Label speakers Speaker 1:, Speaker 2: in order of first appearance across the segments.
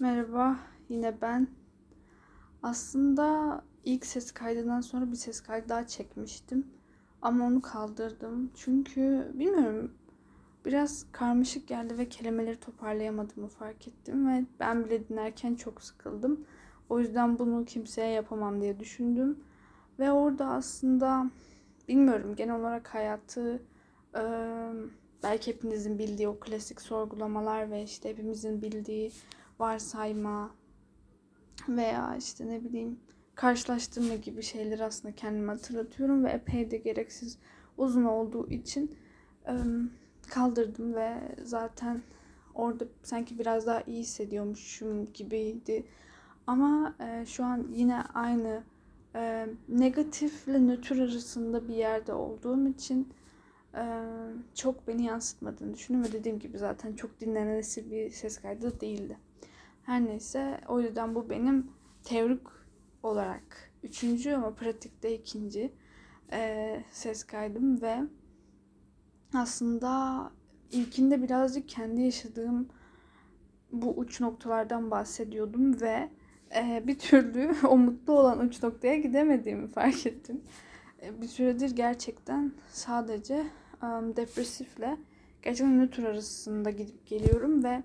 Speaker 1: Merhaba, yine ben. Aslında ilk ses kaydından sonra bir ses kaydı daha çekmiştim. Ama onu kaldırdım. Çünkü bilmiyorum biraz karmaşık geldi ve kelimeleri toparlayamadığımı fark ettim ve ben bile dinlerken çok sıkıldım. O yüzden bunu kimseye yapamam diye düşündüm. Ve orada aslında bilmiyorum genel olarak hayatı belki hepinizin bildiği o klasik sorgulamalar ve işte hepimizin bildiği varsayma veya işte ne bileyim karşılaştırma gibi şeyleri aslında kendime hatırlatıyorum ve epey de gereksiz uzun olduğu için kaldırdım ve zaten orada sanki biraz daha iyi hissediyormuşum gibiydi. Ama şu an yine aynı negatifle nötr arasında bir yerde olduğum için çok beni yansıtmadığını düşünüyorum ve dediğim gibi zaten çok dinlenesi bir ses kaydı değildi. Her neyse o yüzden bu benim teorik olarak üçüncü ama pratikte ikinci e, ses kaydım ve aslında ilkinde birazcık kendi yaşadığım bu uç noktalardan bahsediyordum ve e, bir türlü o mutlu olan uç noktaya gidemediğimi fark ettim. E, bir süredir gerçekten sadece um, depresifle gerçekten nötr arasında gidip geliyorum ve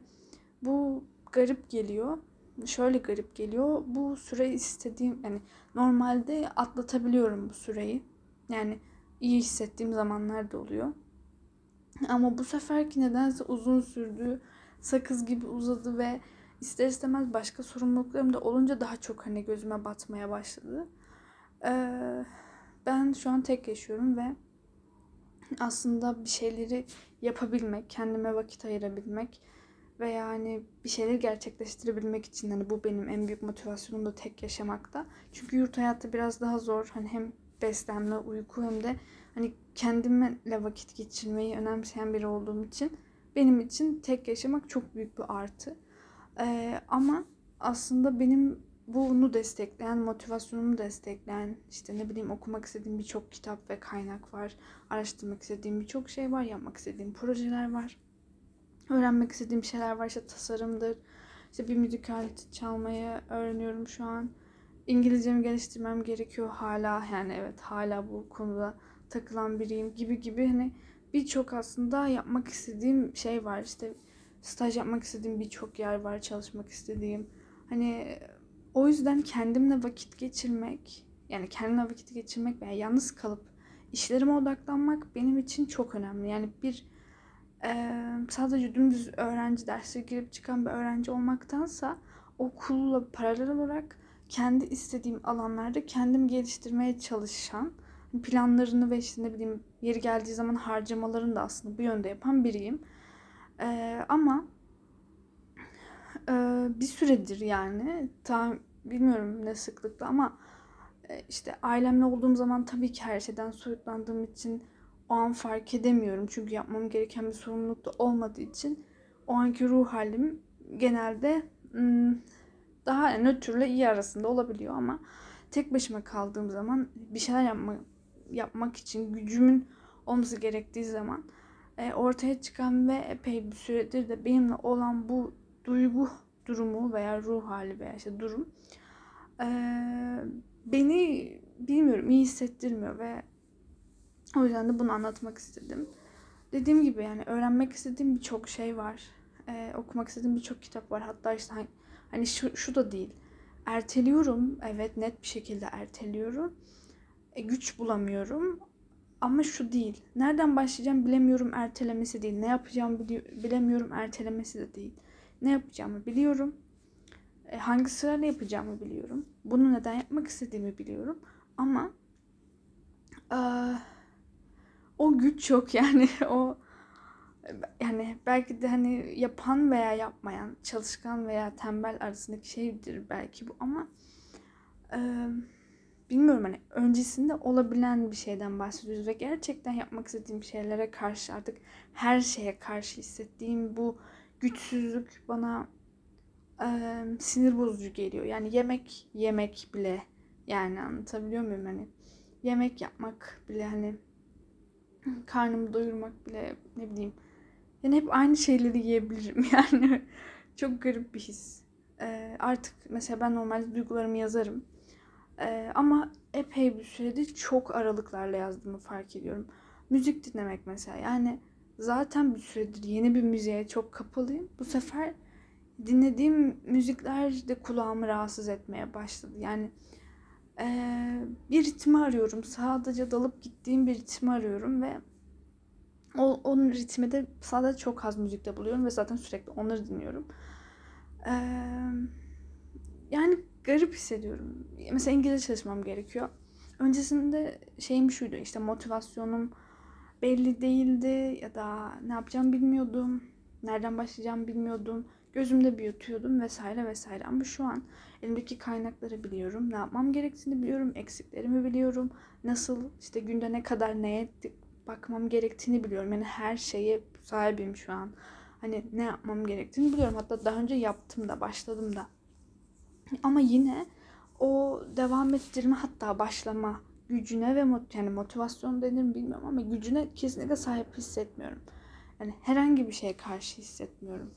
Speaker 1: bu garip geliyor. Şöyle garip geliyor. Bu süre istediğim yani normalde atlatabiliyorum bu süreyi. Yani iyi hissettiğim zamanlar da oluyor. Ama bu seferki nedense uzun sürdü. Sakız gibi uzadı ve ister istemez başka sorumluluklarım da olunca daha çok hani gözüme batmaya başladı. Ee, ben şu an tek yaşıyorum ve aslında bir şeyleri yapabilmek, kendime vakit ayırabilmek ve yani bir şeyleri gerçekleştirebilmek için hani bu benim en büyük motivasyonum da tek yaşamakta. Çünkü yurt hayatı biraz daha zor. Hani hem beslenme, uyku hem de hani kendimle vakit geçirmeyi önemseyen biri olduğum için benim için tek yaşamak çok büyük bir artı. Ee, ama aslında benim bunu destekleyen, motivasyonumu destekleyen, işte ne bileyim okumak istediğim birçok kitap ve kaynak var. Araştırmak istediğim birçok şey var, yapmak istediğim projeler var öğrenmek istediğim şeyler var. İşte tasarımdır. İşte bir müzik aleti çalmayı öğreniyorum şu an. İngilizcemi geliştirmem gerekiyor hala. Yani evet hala bu konuda takılan biriyim gibi gibi hani birçok aslında yapmak istediğim şey var. İşte staj yapmak istediğim birçok yer var. Çalışmak istediğim. Hani o yüzden kendimle vakit geçirmek yani kendimle vakit geçirmek veya yalnız kalıp işlerime odaklanmak benim için çok önemli. Yani bir sadece dümdüz öğrenci derse girip çıkan bir öğrenci olmaktansa okulla paralel olarak kendi istediğim alanlarda kendim geliştirmeye çalışan planlarını ve işte ne bileyim yeri geldiği zaman harcamalarını da aslında bu yönde yapan biriyim. Ee, ama e, bir süredir yani tam bilmiyorum ne sıklıkla ama e, işte ailemle olduğum zaman tabii ki her şeyden soyutlandığım için o an fark edemiyorum. Çünkü yapmam gereken bir sorumluluk da olmadığı için o anki ruh halim genelde daha nötrle iyi arasında olabiliyor ama tek başıma kaldığım zaman bir şeyler yapma, yapmak için gücümün olması gerektiği zaman e, ortaya çıkan ve epey bir süredir de benimle olan bu duygu durumu veya ruh hali veya işte durum e, beni bilmiyorum iyi hissettirmiyor ve o yüzden de bunu anlatmak istedim. Dediğim gibi yani öğrenmek istediğim birçok şey var. Ee, okumak istediğim birçok kitap var. Hatta işte hani, hani şu, şu da değil. Erteliyorum. Evet net bir şekilde erteliyorum. E, güç bulamıyorum. Ama şu değil. Nereden başlayacağım bilemiyorum ertelemesi değil. Ne yapacağımı bilemiyorum ertelemesi de değil. Ne yapacağımı biliyorum. E, hangi sırayla yapacağımı biliyorum. Bunu neden yapmak istediğimi biliyorum. Ama e, o güç yok yani o yani belki de hani yapan veya yapmayan, çalışkan veya tembel arasındaki şeydir belki bu ama e, bilmiyorum hani öncesinde olabilen bir şeyden bahsediyoruz ve gerçekten yapmak istediğim şeylere karşı artık her şeye karşı hissettiğim bu güçsüzlük bana e, sinir bozucu geliyor. Yani yemek yemek bile yani anlatabiliyor muyum hani yemek yapmak bile hani karnımı doyurmak bile ne bileyim. Yani hep aynı şeyleri yiyebilirim yani. Çok garip bir his. Ee, artık mesela ben normalde duygularımı yazarım. Ee, ama epey bir süredir çok aralıklarla yazdığımı fark ediyorum. Müzik dinlemek mesela yani zaten bir süredir yeni bir müziğe çok kapalıyım. Bu sefer dinlediğim müzikler de kulağımı rahatsız etmeye başladı. Yani ee, bir ritmi arıyorum. Sadece dalıp gittiğim bir ritmi arıyorum ve o, onun ritmi de sadece çok az müzikte buluyorum ve zaten sürekli onları dinliyorum. Ee, yani garip hissediyorum. Mesela İngilizce çalışmam gerekiyor. Öncesinde şeyim şuydu işte motivasyonum belli değildi ya da ne yapacağım bilmiyordum. Nereden başlayacağım bilmiyordum. Gözümde büyütüyordum vesaire vesaire. Ama şu an elimdeki kaynakları biliyorum. Ne yapmam gerektiğini biliyorum. Eksiklerimi biliyorum. Nasıl işte günde ne kadar neye bakmam gerektiğini biliyorum. Yani her şeye sahibim şu an. Hani ne yapmam gerektiğini biliyorum. Hatta daha önce yaptım da başladım da. Ama yine o devam ettirme hatta başlama gücüne ve mot yani motivasyon denir mi bilmiyorum ama gücüne kesinlikle sahip hissetmiyorum. Yani herhangi bir şeye karşı hissetmiyorum.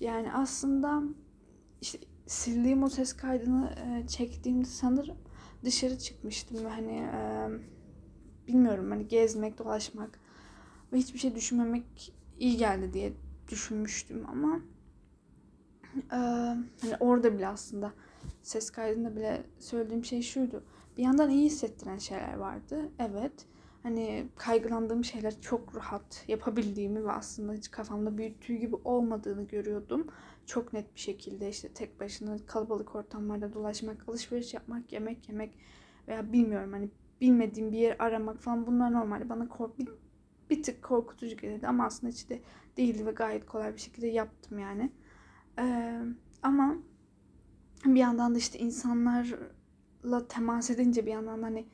Speaker 1: Yani aslında işte sildiğim o ses kaydını e, çektiğimde sanırım dışarı çıkmıştım hani e, bilmiyorum hani gezmek, dolaşmak ve hiçbir şey düşünmemek iyi geldi diye düşünmüştüm ama e, hani orada bile aslında ses kaydında bile söylediğim şey şuydu. Bir yandan iyi hissettiren şeyler vardı. Evet. Hani kaygılandığım şeyler çok rahat yapabildiğimi ve aslında hiç kafamda büyüttüğü gibi olmadığını görüyordum. Çok net bir şekilde işte tek başına kalabalık ortamlarda dolaşmak, alışveriş yapmak, yemek yemek veya bilmiyorum hani bilmediğim bir yer aramak falan bunlar normal. Bana kork bir, bir tık korkutucu geldi ama aslında hiç de değildi ve gayet kolay bir şekilde yaptım yani. Ee, ama bir yandan da işte insanlarla temas edince bir yandan da hani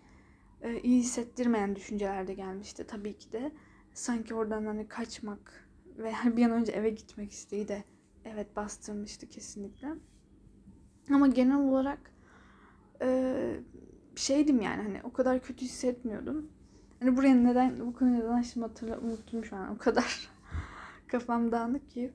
Speaker 1: e, iyi hissettirmeyen düşünceler de gelmişti tabii ki de. Sanki oradan hani kaçmak ve bir an önce eve gitmek isteği de evet bastırmıştı kesinlikle. Ama genel olarak e, şeydim yani hani o kadar kötü hissetmiyordum. Hani buraya neden bu konuyu neden açtım hatırla unuttum şu an o kadar kafam dağınık ki.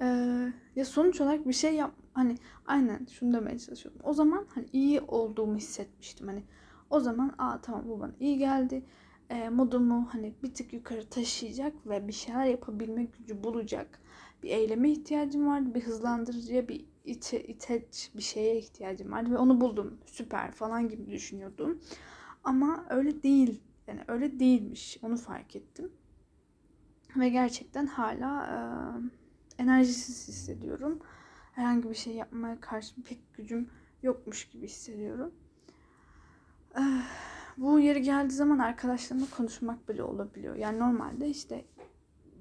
Speaker 1: Ee, ya sonuç olarak bir şey yap hani aynen şunu demeye çalışıyorum. O zaman hani iyi olduğumu hissetmiştim. Hani o zaman aa tamam bu bana iyi geldi. E, modumu hani bir tık yukarı taşıyacak ve bir şeyler yapabilme gücü bulacak. Bir eyleme ihtiyacım vardı. Bir hızlandırıcıya, bir ite, iteç bir şeye ihtiyacım vardı ve onu buldum. Süper falan gibi düşünüyordum. Ama öyle değil. Yani öyle değilmiş. Onu fark ettim. Ve gerçekten hala e, enerjisiz hissediyorum. Herhangi bir şey yapmaya karşı pek gücüm yokmuş gibi hissediyorum. Eh, bu yeri geldiği zaman arkadaşlarımla konuşmak bile olabiliyor. Yani normalde işte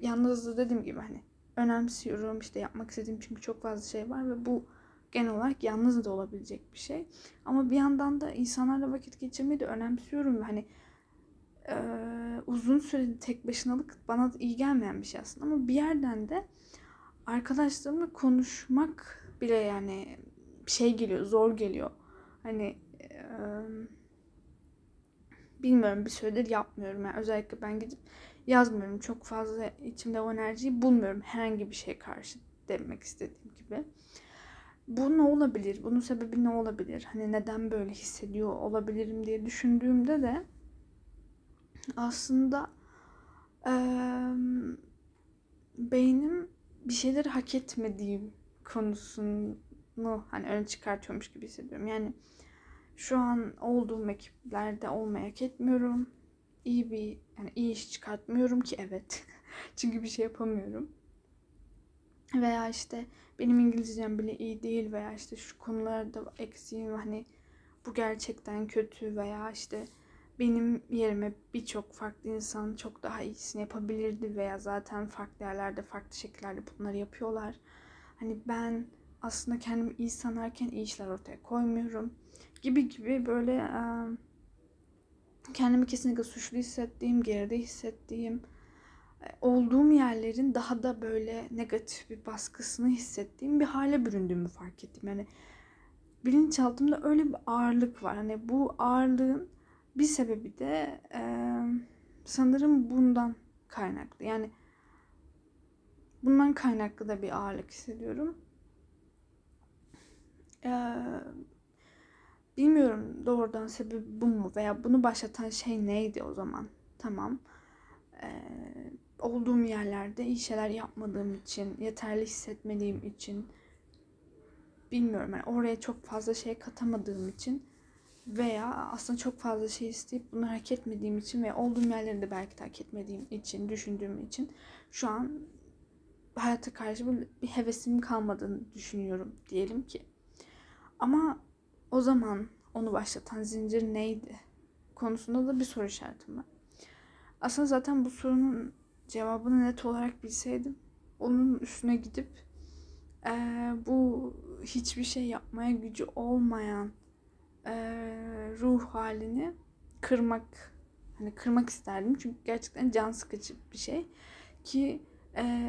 Speaker 1: yalnızlığı dediğim gibi hani önemsiyorum. işte yapmak istediğim çünkü çok fazla şey var ve bu genel olarak yalnız da olabilecek bir şey. Ama bir yandan da insanlarla vakit geçirmeyi de önemsiyorum hani e, uzun süreli tek başınalık bana iyi gelmeyen bir şey aslında. Ama bir yerden de arkadaşlarımla konuşmak bile yani şey geliyor, zor geliyor. Hani e, bilmiyorum bir süredir yapmıyorum. Yani özellikle ben gidip yazmıyorum. Çok fazla içimde o enerjiyi bulmuyorum herhangi bir şeye karşı demek istediğim gibi. Bu ne olabilir? Bunun sebebi ne olabilir? Hani neden böyle hissediyor olabilirim diye düşündüğümde de aslında e, beynim bir şeyleri hak etmediğim konusunu hani öne çıkartıyormuş gibi hissediyorum. Yani şu an olduğum ekiplerde olmayı hak etmiyorum. İyi bir yani iyi iş çıkartmıyorum ki evet. Çünkü bir şey yapamıyorum. Veya işte benim İngilizcem bile iyi değil veya işte şu konularda eksiğim hani bu gerçekten kötü veya işte benim yerime birçok farklı insan çok daha iyisini yapabilirdi veya zaten farklı yerlerde farklı şekillerde bunları yapıyorlar. Hani ben aslında kendimi iyi sanarken iyi işler ortaya koymuyorum gibi gibi böyle kendimi kesinlikle suçlu hissettiğim, geride hissettiğim, olduğum yerlerin daha da böyle negatif bir baskısını hissettiğim bir hale büründüğümü fark ettim. Yani bilinçaltımda öyle bir ağırlık var. Hani bu ağırlığın bir sebebi de e, sanırım bundan kaynaklı. Yani bundan kaynaklı da bir ağırlık hissediyorum. Ee, bilmiyorum doğrudan sebebi bu mu veya bunu başlatan şey neydi o zaman? Tamam. Ee, olduğum yerlerde iyi şeyler yapmadığım için, yeterli hissetmediğim için bilmiyorum yani oraya çok fazla şey katamadığım için veya aslında çok fazla şey isteyip bunu hak etmediğim için ve olduğum yerleri de belki de hak etmediğim için, düşündüğüm için şu an hayata karşı bir, hevesim kalmadığını düşünüyorum diyelim ki. Ama o zaman onu başlatan zincir neydi? Konusunda da bir soru işaretim var. Aslında zaten bu sorunun cevabını net olarak bilseydim onun üstüne gidip e, bu hiçbir şey yapmaya gücü olmayan e, ruh halini kırmak hani kırmak isterdim. Çünkü gerçekten can sıkıcı bir şey. Ki e,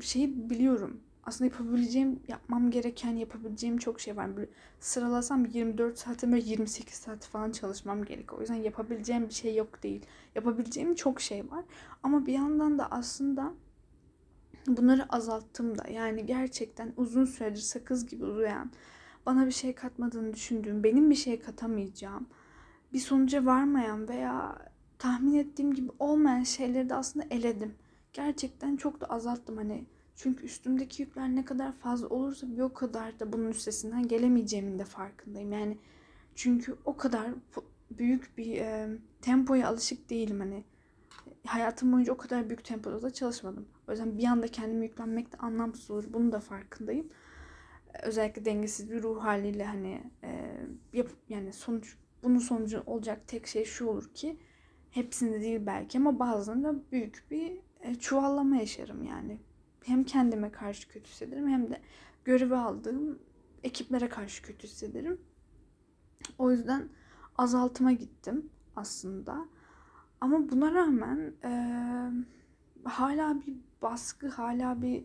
Speaker 1: şeyi biliyorum. Aslında yapabileceğim yapmam gereken yapabileceğim çok şey var. Böyle sıralasam 24 saatte böyle 28 saat falan çalışmam gerekiyor o yüzden yapabileceğim bir şey yok değil. Yapabileceğim çok şey var. Ama bir yandan da aslında bunları azalttım da. Yani gerçekten uzun süredir sakız gibi uzayan bana bir şey katmadığını düşündüğüm, benim bir şey katamayacağım, bir sonuca varmayan veya tahmin ettiğim gibi olmayan şeyleri de aslında eledim. Gerçekten çok da azalttım hani. Çünkü üstümdeki yükler ne kadar fazla olursa bir o kadar da bunun üstesinden gelemeyeceğimin de farkındayım. Yani çünkü o kadar büyük bir e, tempoya alışık değilim hani. Hayatım boyunca o kadar büyük tempoda da çalışmadım. O yüzden bir anda kendimi yüklenmek de anlamsız olur. Bunun da farkındayım özellikle dengesiz bir ruh haliyle hani e, yap, yani sonuç bunun sonucu olacak tek şey şu olur ki hepsinde değil belki ama bazılarında büyük bir e, çuvallama yaşarım yani. Hem kendime karşı kötü hissederim hem de görevi aldığım ekiplere karşı kötü hissederim. O yüzden azaltıma gittim aslında. Ama buna rağmen e, hala bir baskı, hala bir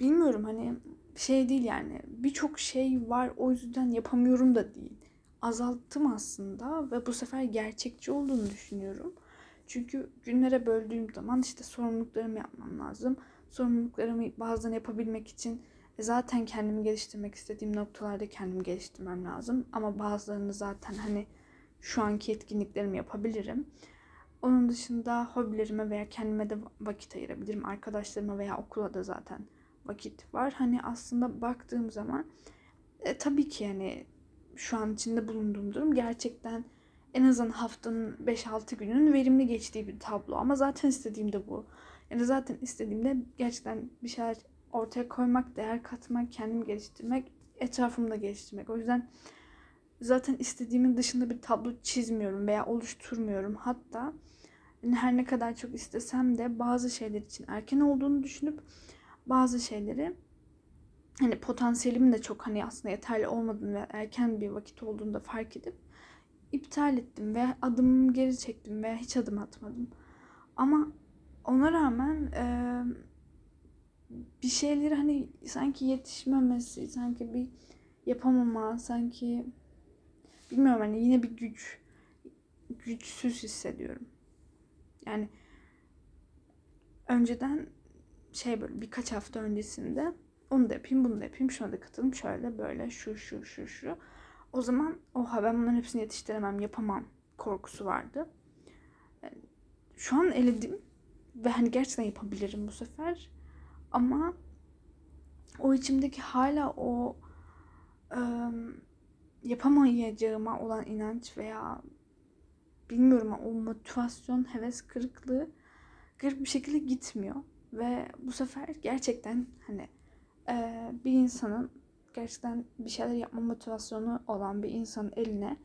Speaker 1: bilmiyorum hani şey değil yani birçok şey var o yüzden yapamıyorum da değil. Azalttım aslında ve bu sefer gerçekçi olduğunu düşünüyorum. Çünkü günlere böldüğüm zaman işte sorumluluklarımı yapmam lazım. Sorumluluklarımı bazen yapabilmek için e, zaten kendimi geliştirmek istediğim noktalarda kendimi geliştirmem lazım. Ama bazılarını zaten hani şu anki etkinliklerimi yapabilirim. Onun dışında hobilerime veya kendime de vakit ayırabilirim. Arkadaşlarıma veya okula da zaten vakit var. Hani aslında baktığım zaman e, tabii ki yani şu an içinde bulunduğum durum gerçekten en azından haftanın 5-6 günün verimli geçtiği bir tablo. Ama zaten istediğim de bu. Yani zaten istediğimde gerçekten bir şeyler ortaya koymak, değer katmak, kendimi geliştirmek, etrafımda geliştirmek. O yüzden zaten istediğimin dışında bir tablo çizmiyorum veya oluşturmuyorum. Hatta her ne kadar çok istesem de bazı şeyler için erken olduğunu düşünüp bazı şeyleri hani potansiyelimin de çok hani aslında yeterli olmadığını ve erken bir vakit olduğunu da fark edip iptal ettim ve adımımı geri çektim veya hiç adım atmadım. Ama ona rağmen e, bir şeyleri hani sanki yetişmemesi, sanki bir yapamama, sanki bilmiyorum hani yine bir güç güçsüz hissediyorum. Yani önceden şey böyle birkaç hafta öncesinde onu da yapayım, bunu da yapayım, şuna da katılım, şöyle böyle, şu şu şu şu. O zaman oha ben bunların hepsini yetiştiremem, yapamam korkusu vardı. Yani şu an eledim ve hani gerçekten yapabilirim bu sefer. Ama o içimdeki hala o ıı, yapamayacağıma olan inanç veya bilmiyorum o motivasyon, heves kırıklığı garip bir şekilde gitmiyor. Ve bu sefer gerçekten hani e, bir insanın gerçekten bir şeyler yapma motivasyonu olan bir insanın eline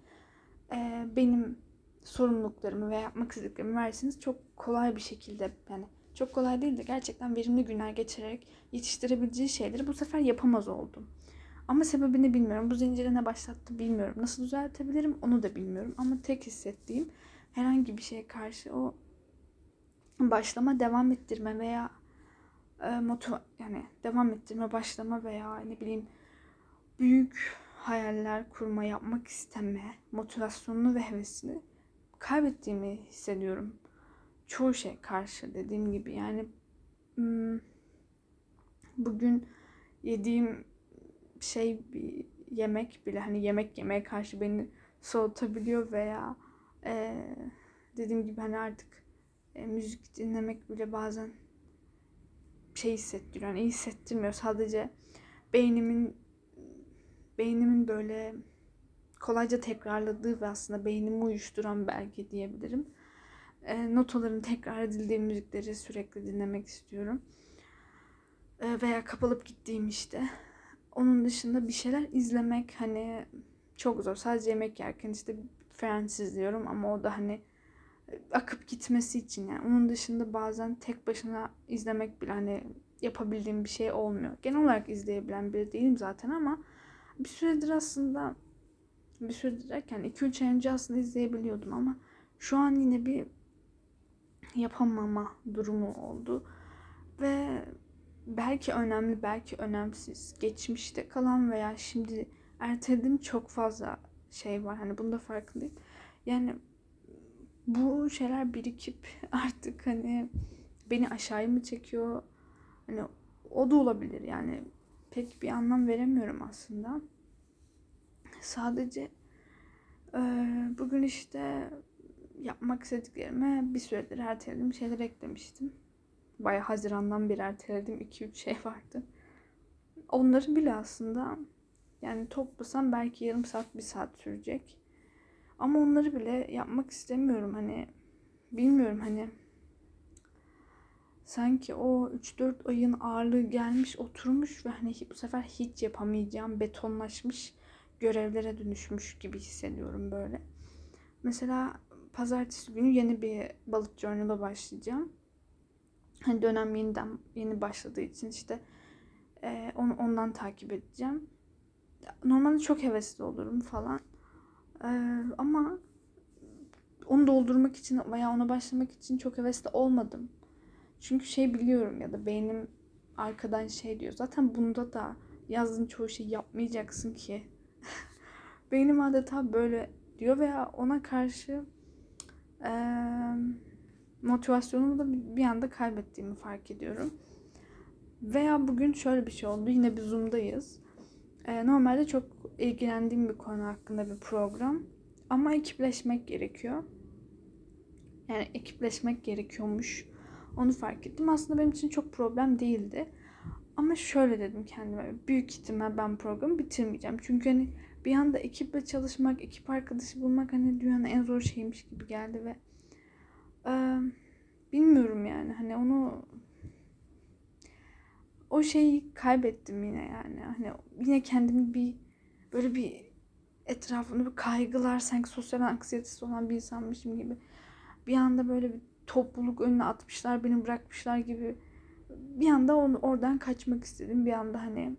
Speaker 1: e, benim sorumluluklarımı ve yapmak istediklerimi verseniz çok kolay bir şekilde yani çok kolay değil de gerçekten verimli günler geçirerek yetiştirebileceği şeyleri bu sefer yapamaz oldum. Ama sebebini bilmiyorum. Bu zinciri ne başlattı bilmiyorum. Nasıl düzeltebilirim onu da bilmiyorum. Ama tek hissettiğim herhangi bir şeye karşı o başlama, devam ettirme veya e, motiv yani devam ettirme, başlama veya ne bileyim büyük hayaller kurma, yapmak isteme, motivasyonunu ve hevesini kaybettiğimi hissediyorum. Çoğu şey karşı dediğim gibi yani bugün yediğim şey bir yemek bile hani yemek yemeye karşı beni soğutabiliyor veya e, dediğim gibi hani artık e, müzik dinlemek bile bazen şey hissettiriyor. Yani iyi hissettirmiyor. Sadece beynimin beynimin böyle kolayca tekrarladığı ve aslında beynimi uyuşturan belki diyebilirim. E, notaların tekrar edildiği müzikleri sürekli dinlemek istiyorum. E, veya kapalıp gittiğim işte. Onun dışında bir şeyler izlemek hani çok zor. Sadece yemek yerken işte Friends izliyorum ama o da hani akıp gitmesi için yani. Onun dışında bazen tek başına izlemek bile hani yapabildiğim bir şey olmuyor. Genel olarak izleyebilen biri değilim zaten ama bir süredir aslında bir süredir derken 2-3 ay önce aslında izleyebiliyordum ama şu an yine bir yapamama durumu oldu. Ve belki önemli, belki önemsiz, geçmişte kalan veya şimdi ertelediğim çok fazla şey var. Hani bunda farkındayım. Yani bu şeyler birikip artık hani beni aşağıya mı çekiyor? Hani o da olabilir yani. Pek bir anlam veremiyorum aslında. Sadece e, bugün işte yapmak istediklerime bir süredir ertelediğim şeyler eklemiştim. Baya Haziran'dan beri ertelediğim 2-3 şey vardı. Onları bile aslında yani toplasam belki yarım saat bir saat sürecek. Ama onları bile yapmak istemiyorum hani bilmiyorum hani sanki o 3-4 ayın ağırlığı gelmiş oturmuş ve hani bu sefer hiç yapamayacağım betonlaşmış görevlere dönüşmüş gibi hissediyorum böyle. Mesela pazartesi günü yeni bir balık journal'a başlayacağım. Hani dönem yeniden yeni başladığı için işte e, onu ondan takip edeceğim. Normalde çok hevesli olurum falan. E, ama onu doldurmak için veya ona başlamak için çok hevesli olmadım. Çünkü şey biliyorum ya da beynim arkadan şey diyor. Zaten bunda da yazdığın çoğu şeyi yapmayacaksın ki. beynim adeta böyle diyor veya ona karşı e, motivasyonumu da bir anda kaybettiğimi fark ediyorum. Veya bugün şöyle bir şey oldu. Yine bir Zoom'dayız. E, normalde çok ilgilendiğim bir konu hakkında bir program. Ama ekipleşmek gerekiyor. Yani ekipleşmek gerekiyormuş. Onu fark ettim. Aslında benim için çok problem değildi. Ama şöyle dedim kendime. Büyük ihtimal ben programı bitirmeyeceğim. Çünkü hani bir anda ekiple çalışmak, ekip arkadaşı bulmak hani dünyanın en zor şeymiş gibi geldi ve e, bilmiyorum yani hani onu o şeyi kaybettim yine yani. Hani yine kendimi bir böyle bir etrafında bir kaygılar sanki sosyal anksiyetesi olan bir insanmışım gibi. Bir anda böyle bir topluluk önüne atmışlar beni bırakmışlar gibi. Bir anda onu oradan kaçmak istedim. Bir anda hani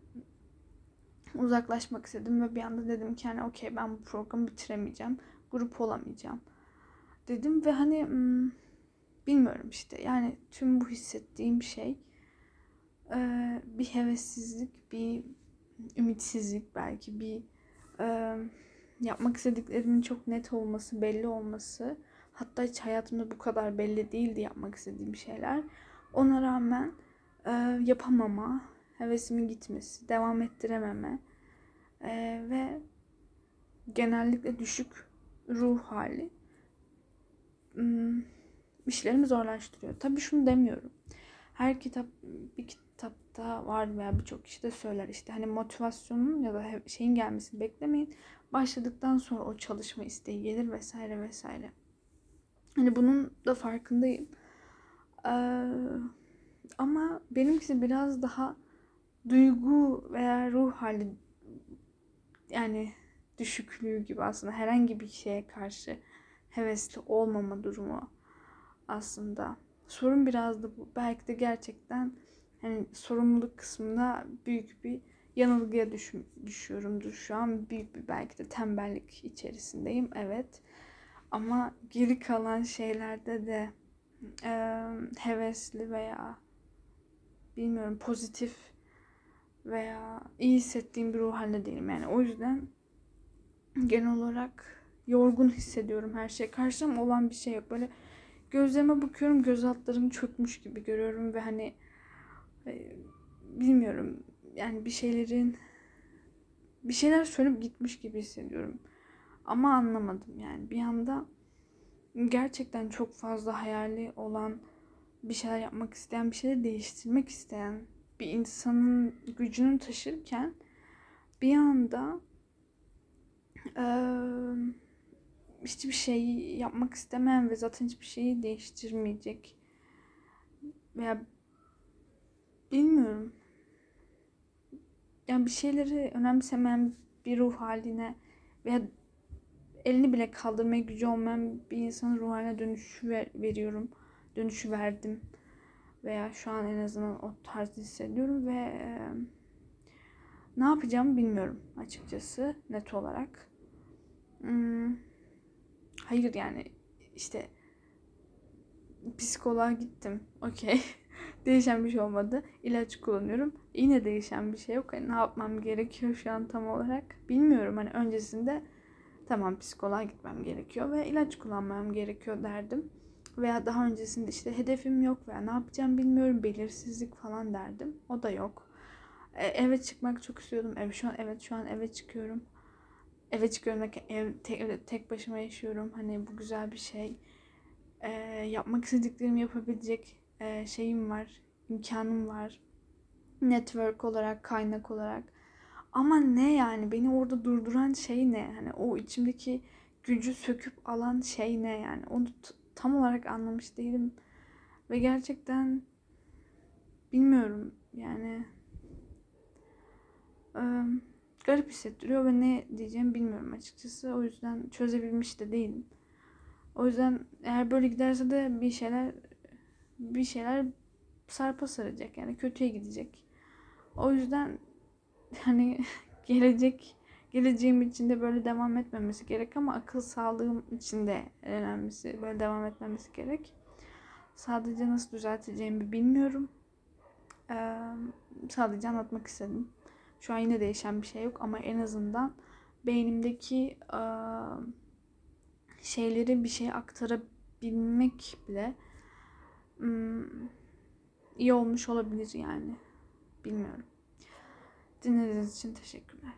Speaker 1: uzaklaşmak istedim ve bir anda dedim ki hani okey ben bu programı bitiremeyeceğim grup olamayacağım. Dedim ve hani hmm, bilmiyorum işte. Yani tüm bu hissettiğim şey bir hevessizlik bir ümitsizlik belki bir yapmak istediklerimin çok net olması belli olması hatta hiç hayatımda bu kadar belli değildi yapmak istediğim şeyler ona rağmen yapamama hevesimin gitmesi devam ettirememe ve genellikle düşük ruh hali işlerimi zorlaştırıyor. Tabii şunu demiyorum. Her kitap bir kitapta var veya birçok kişi de söyler işte hani motivasyonun ya da şeyin gelmesini beklemeyin. Başladıktan sonra o çalışma isteği gelir vesaire vesaire. Hani bunun da farkındayım. Ee, ama benimkisi biraz daha duygu veya ruh hali yani düşüklüğü gibi aslında herhangi bir şeye karşı hevesli olmama durumu aslında. Sorun biraz da bu. Belki de gerçekten hani sorumluluk kısmında büyük bir yanılgıya düş düşüyorumdur şu an. Büyük bir belki de tembellik içerisindeyim. Evet. Ama geri kalan şeylerde de e, hevesli veya bilmiyorum pozitif veya iyi hissettiğim bir ruh halinde değilim. Yani o yüzden genel olarak yorgun hissediyorum her şey. Karşıma olan bir şey yok. Böyle gözlerime bakıyorum göz altlarım çökmüş gibi görüyorum ve hani bilmiyorum yani bir şeylerin bir şeyler söyleyip gitmiş gibi hissediyorum. Ama anlamadım yani. Bir anda gerçekten çok fazla hayali olan bir şeyler yapmak isteyen, bir şeyleri değiştirmek isteyen bir insanın gücünü taşırken bir anda eee hiçbir şey yapmak istemeyen ve zaten hiçbir şeyi değiştirmeyecek veya bilmiyorum. Yani bir şeyleri önemsemeyen bir ruh haline veya elini bile kaldırmaya gücü olmayan bir insanın ruh haline dönüşü ver, veriyorum. Dönüşü verdim. Veya şu an en azından o tarzı hissediyorum ve e, ne yapacağımı bilmiyorum açıkçası net olarak. Hmm, hayır yani işte psikoloğa gittim. Okey. değişen bir şey olmadı. İlaç kullanıyorum. Yine değişen bir şey yok. Hani ne yapmam gerekiyor şu an tam olarak bilmiyorum. Hani öncesinde tamam psikoloğa gitmem gerekiyor ve ilaç kullanmam gerekiyor derdim. Veya daha öncesinde işte hedefim yok veya ne yapacağım bilmiyorum belirsizlik falan derdim. O da yok. E, eve çıkmak çok istiyordum. Ev şu an evet şu an eve çıkıyorum. Eve çıkıyorum ev tek, tek başıma yaşıyorum. Hani bu güzel bir şey. E, yapmak istediklerimi yapabilecek e, şeyim var, imkanım var. Network olarak, kaynak olarak. Ama ne yani beni orada durduran şey ne? Hani o içimdeki gücü söküp alan şey ne yani? Onu tam olarak anlamış değilim. Ve gerçekten bilmiyorum yani e, garip hissettiriyor ve ne diyeceğimi bilmiyorum açıkçası. O yüzden çözebilmiş de değilim. O yüzden eğer böyle giderse de bir şeyler bir şeyler sarpa saracak yani kötüye gidecek. O yüzden hani gelecek geleceğim için de böyle devam etmemesi gerek ama akıl sağlığım için de önemlisi böyle devam etmemesi gerek. Sadece nasıl düzelteceğimi bilmiyorum. Ee, sadece anlatmak istedim. Şu an yine değişen bir şey yok ama en azından beynimdeki e, şeyleri bir şey aktarabilmek bile iyi olmuş olabilir yani. Bilmiyorum. Dinlediğiniz için teşekkürler.